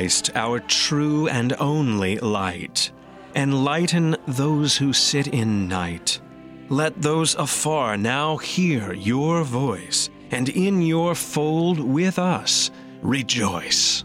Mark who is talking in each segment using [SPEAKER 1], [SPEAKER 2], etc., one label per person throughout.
[SPEAKER 1] Christ, our true and only light. Enlighten those who sit in night. Let those afar now hear your voice, and in your fold with us rejoice.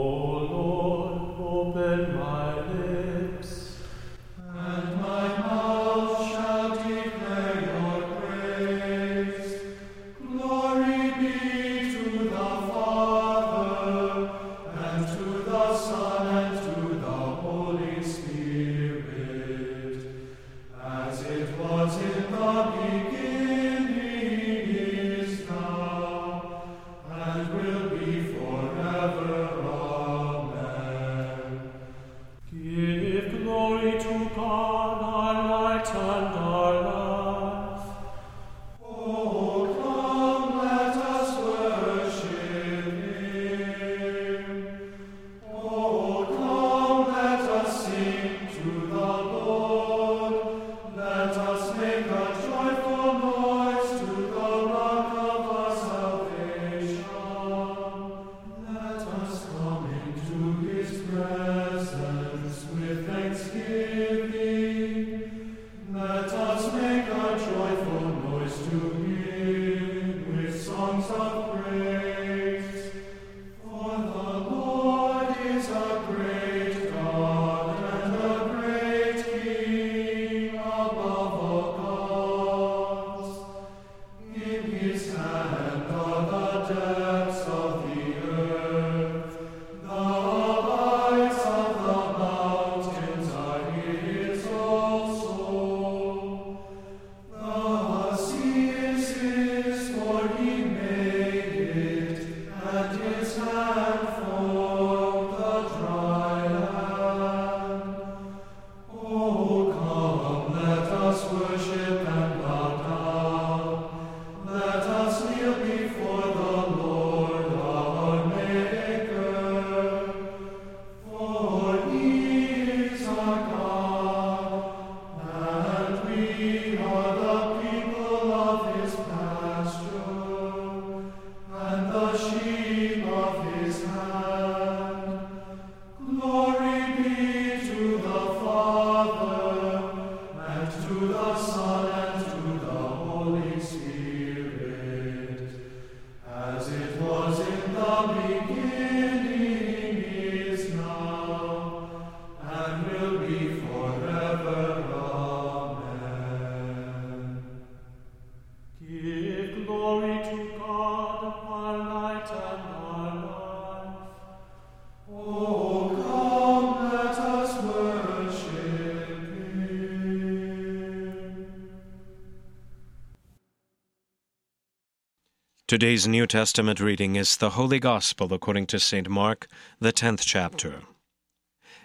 [SPEAKER 1] Today's New Testament reading is the Holy Gospel according to St. Mark, the 10th chapter.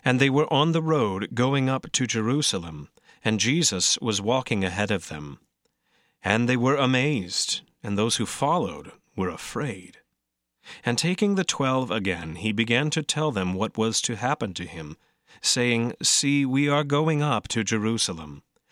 [SPEAKER 1] And they were on the road going up to Jerusalem, and Jesus was walking ahead of them. And they were amazed, and those who followed were afraid. And taking the twelve again, he began to tell them what was to happen to him, saying, See, we are going up to Jerusalem.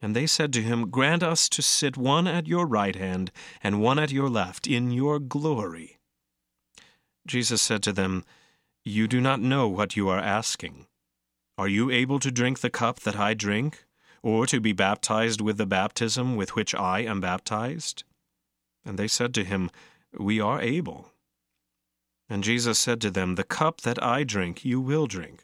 [SPEAKER 1] And they said to him, Grant us to sit one at your right hand and one at your left in your glory. Jesus said to them, You do not know what you are asking. Are you able to drink the cup that I drink, or to be baptized with the baptism with which I am baptized? And they said to him, We are able. And Jesus said to them, The cup that I drink you will drink,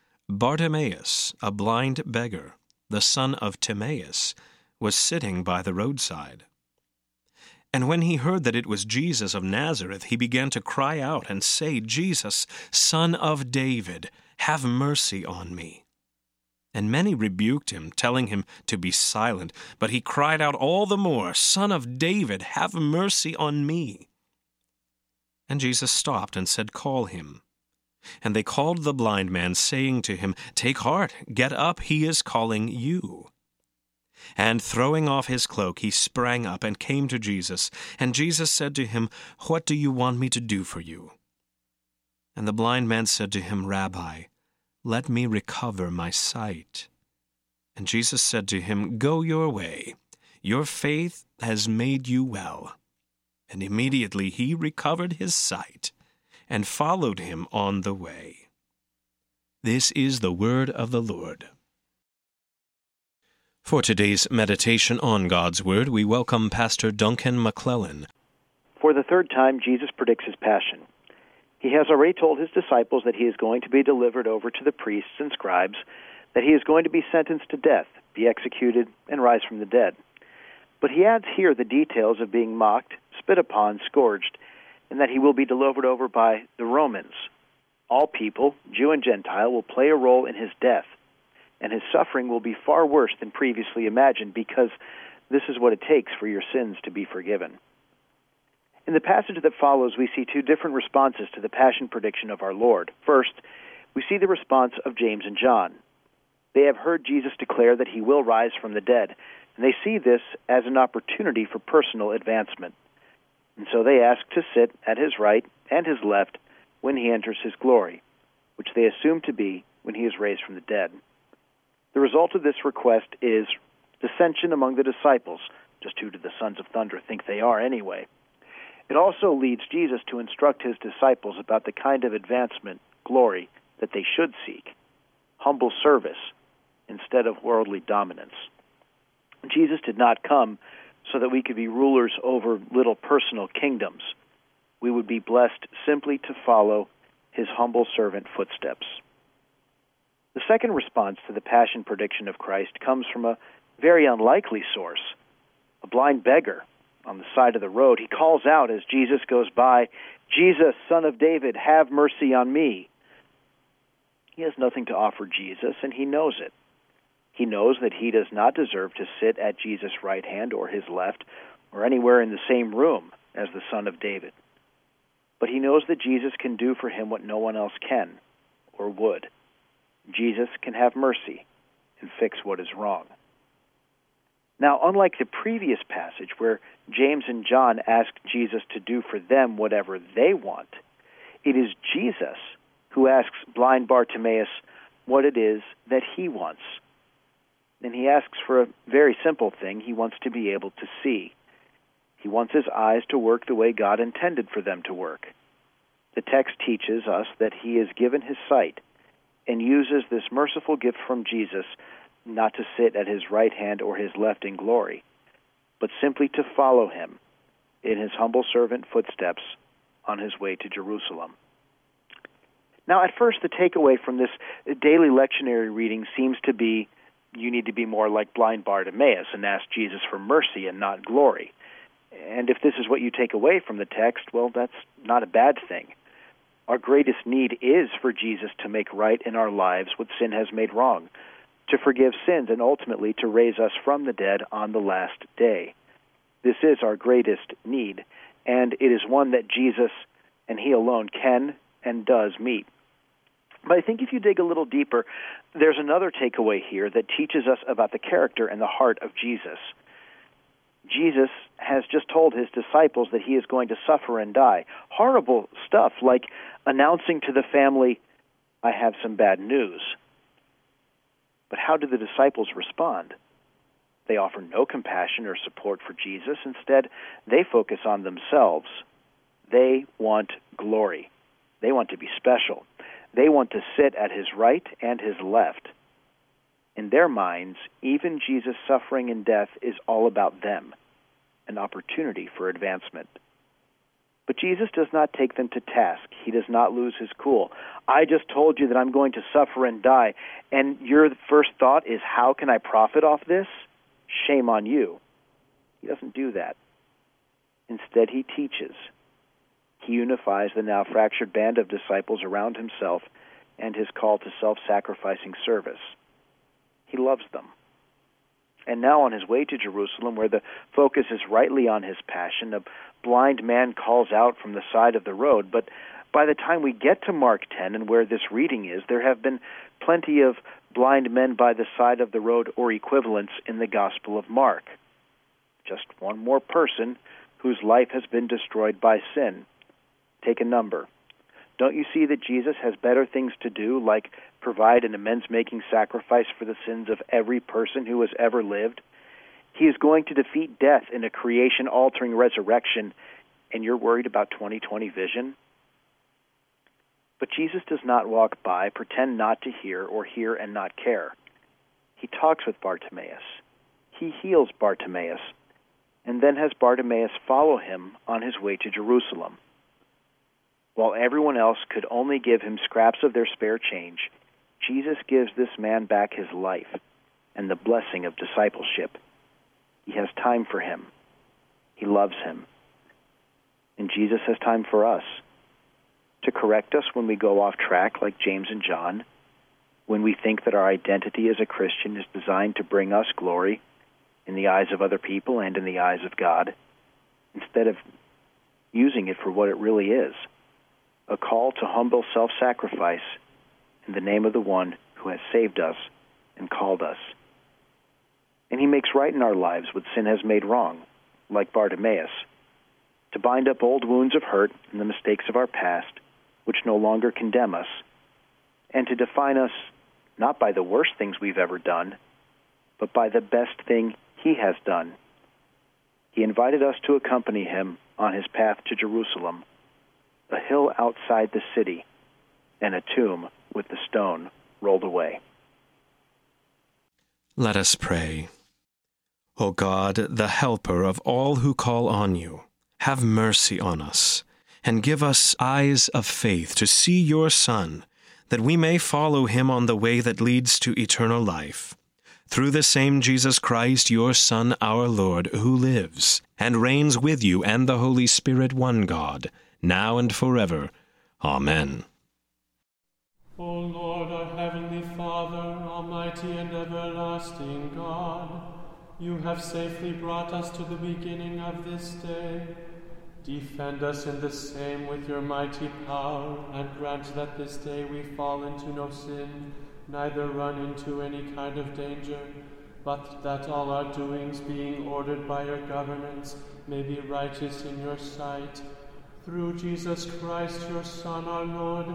[SPEAKER 1] Bartimaeus, a blind beggar, the son of Timaeus, was sitting by the roadside. And when he heard that it was Jesus of Nazareth, he began to cry out and say, Jesus, Son of David, have mercy on me. And many rebuked him, telling him to be silent. But he cried out all the more, Son of David, have mercy on me. And Jesus stopped and said, Call him. And they called the blind man, saying to him, Take heart, get up, he is calling you. And throwing off his cloak, he sprang up and came to Jesus. And Jesus said to him, What do you want me to do for you? And the blind man said to him, Rabbi, let me recover my sight. And Jesus said to him, Go your way. Your faith has made you well. And immediately he recovered his sight and followed him on the way. This is the word of the Lord. For today's meditation on God's Word, we welcome Pastor Duncan McLellan.
[SPEAKER 2] For the third time, Jesus predicts his passion. He has already told his disciples that he is going to be delivered over to the priests and scribes, that he is going to be sentenced to death, be executed, and rise from the dead. But he adds here the details of being mocked, spit upon, scourged, and that he will be delivered over by the Romans. All people, Jew and Gentile, will play a role in his death and his suffering will be far worse than previously imagined because this is what it takes for your sins to be forgiven. In the passage that follows, we see two different responses to the passion prediction of our Lord. First, we see the response of James and John. They have heard Jesus declare that he will rise from the dead, and they see this as an opportunity for personal advancement. And so they ask to sit at his right and his left when he enters his glory, which they assume to be when he is raised from the dead. The result of this request is dissension among the disciples, just who do the sons of thunder think they are anyway. It also leads Jesus to instruct his disciples about the kind of advancement, glory, that they should seek humble service instead of worldly dominance. Jesus did not come so that we could be rulers over little personal kingdoms. We would be blessed simply to follow his humble servant footsteps. The second response to the passion prediction of Christ comes from a very unlikely source a blind beggar on the side of the road. He calls out as Jesus goes by, Jesus, son of David, have mercy on me. He has nothing to offer Jesus, and he knows it. He knows that he does not deserve to sit at Jesus' right hand or his left, or anywhere in the same room as the Son of David. But he knows that Jesus can do for him what no one else can or would. Jesus can have mercy and fix what is wrong. Now, unlike the previous passage where James and John ask Jesus to do for them whatever they want, it is Jesus who asks blind Bartimaeus what it is that he wants. And he asks for a very simple thing. He wants to be able to see. He wants his eyes to work the way God intended for them to work. The text teaches us that he is given his sight and uses this merciful gift from Jesus not to sit at his right hand or his left in glory, but simply to follow him in his humble servant footsteps on his way to Jerusalem. Now, at first, the takeaway from this daily lectionary reading seems to be you need to be more like blind Bartimaeus and ask Jesus for mercy and not glory. And if this is what you take away from the text, well, that's not a bad thing. Our greatest need is for Jesus to make right in our lives what sin has made wrong, to forgive sins, and ultimately to raise us from the dead on the last day. This is our greatest need, and it is one that Jesus and He alone can and does meet. But I think if you dig a little deeper, there's another takeaway here that teaches us about the character and the heart of Jesus. Jesus has just told his disciples that he is going to suffer and die. Horrible stuff, like announcing to the family, I have some bad news. But how do the disciples respond? They offer no compassion or support for Jesus. Instead, they focus on themselves. They want glory. They want to be special. They want to sit at his right and his left. In their minds, even Jesus' suffering and death is all about them, an opportunity for advancement. But Jesus does not take them to task. He does not lose his cool. I just told you that I'm going to suffer and die, and your first thought is, How can I profit off this? Shame on you. He doesn't do that. Instead, he teaches. He unifies the now fractured band of disciples around himself and his call to self sacrificing service. He loves them. And now, on his way to Jerusalem, where the focus is rightly on his passion, a blind man calls out from the side of the road. But by the time we get to Mark 10 and where this reading is, there have been plenty of blind men by the side of the road or equivalents in the Gospel of Mark. Just one more person whose life has been destroyed by sin. Take a number. Don't you see that Jesus has better things to do, like provide an amends making sacrifice for the sins of every person who has ever lived? He is going to defeat death in a creation altering resurrection, and you're worried about 2020 vision? But Jesus does not walk by, pretend not to hear, or hear and not care. He talks with Bartimaeus. He heals Bartimaeus, and then has Bartimaeus follow him on his way to Jerusalem. While everyone else could only give him scraps of their spare change, Jesus gives this man back his life and the blessing of discipleship. He has time for him. He loves him. And Jesus has time for us to correct us when we go off track, like James and John, when we think that our identity as a Christian is designed to bring us glory in the eyes of other people and in the eyes of God, instead of using it for what it really is a call to humble self sacrifice in the name of the one who has saved us and called us. And he makes right in our lives what sin has made wrong, like Bartimaeus, to bind up old wounds of hurt and the mistakes of our past, which no longer condemn us, and to define us not by the worst things we've ever done, but by the best thing he has done. He invited us to accompany him on his path to Jerusalem a hill outside the city, and a tomb with the stone rolled away.
[SPEAKER 1] Let us pray. O God, the helper of all who call on you, have mercy on us, and give us eyes of faith to see your Son, that we may follow him on the way that leads to eternal life. Through the same Jesus Christ, your Son, our Lord, who lives and reigns with you and the Holy Spirit, one God, now and forever. Amen.
[SPEAKER 3] O Lord, our heavenly Father, almighty and everlasting God, you have safely brought us to the beginning of this day. Defend us in the same with your mighty power, and grant that this day we fall into no sin, neither run into any kind of danger, but that all our doings, being ordered by your governance, may be righteous in your sight through Jesus Christ, your Son, our Lord,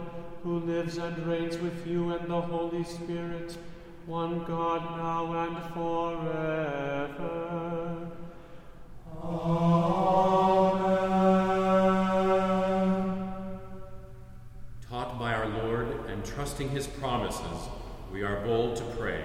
[SPEAKER 3] who lives and reigns with you and the Holy Spirit, one God, now and forever. Amen.
[SPEAKER 4] Taught by our Lord and trusting his promises, we are bold to pray.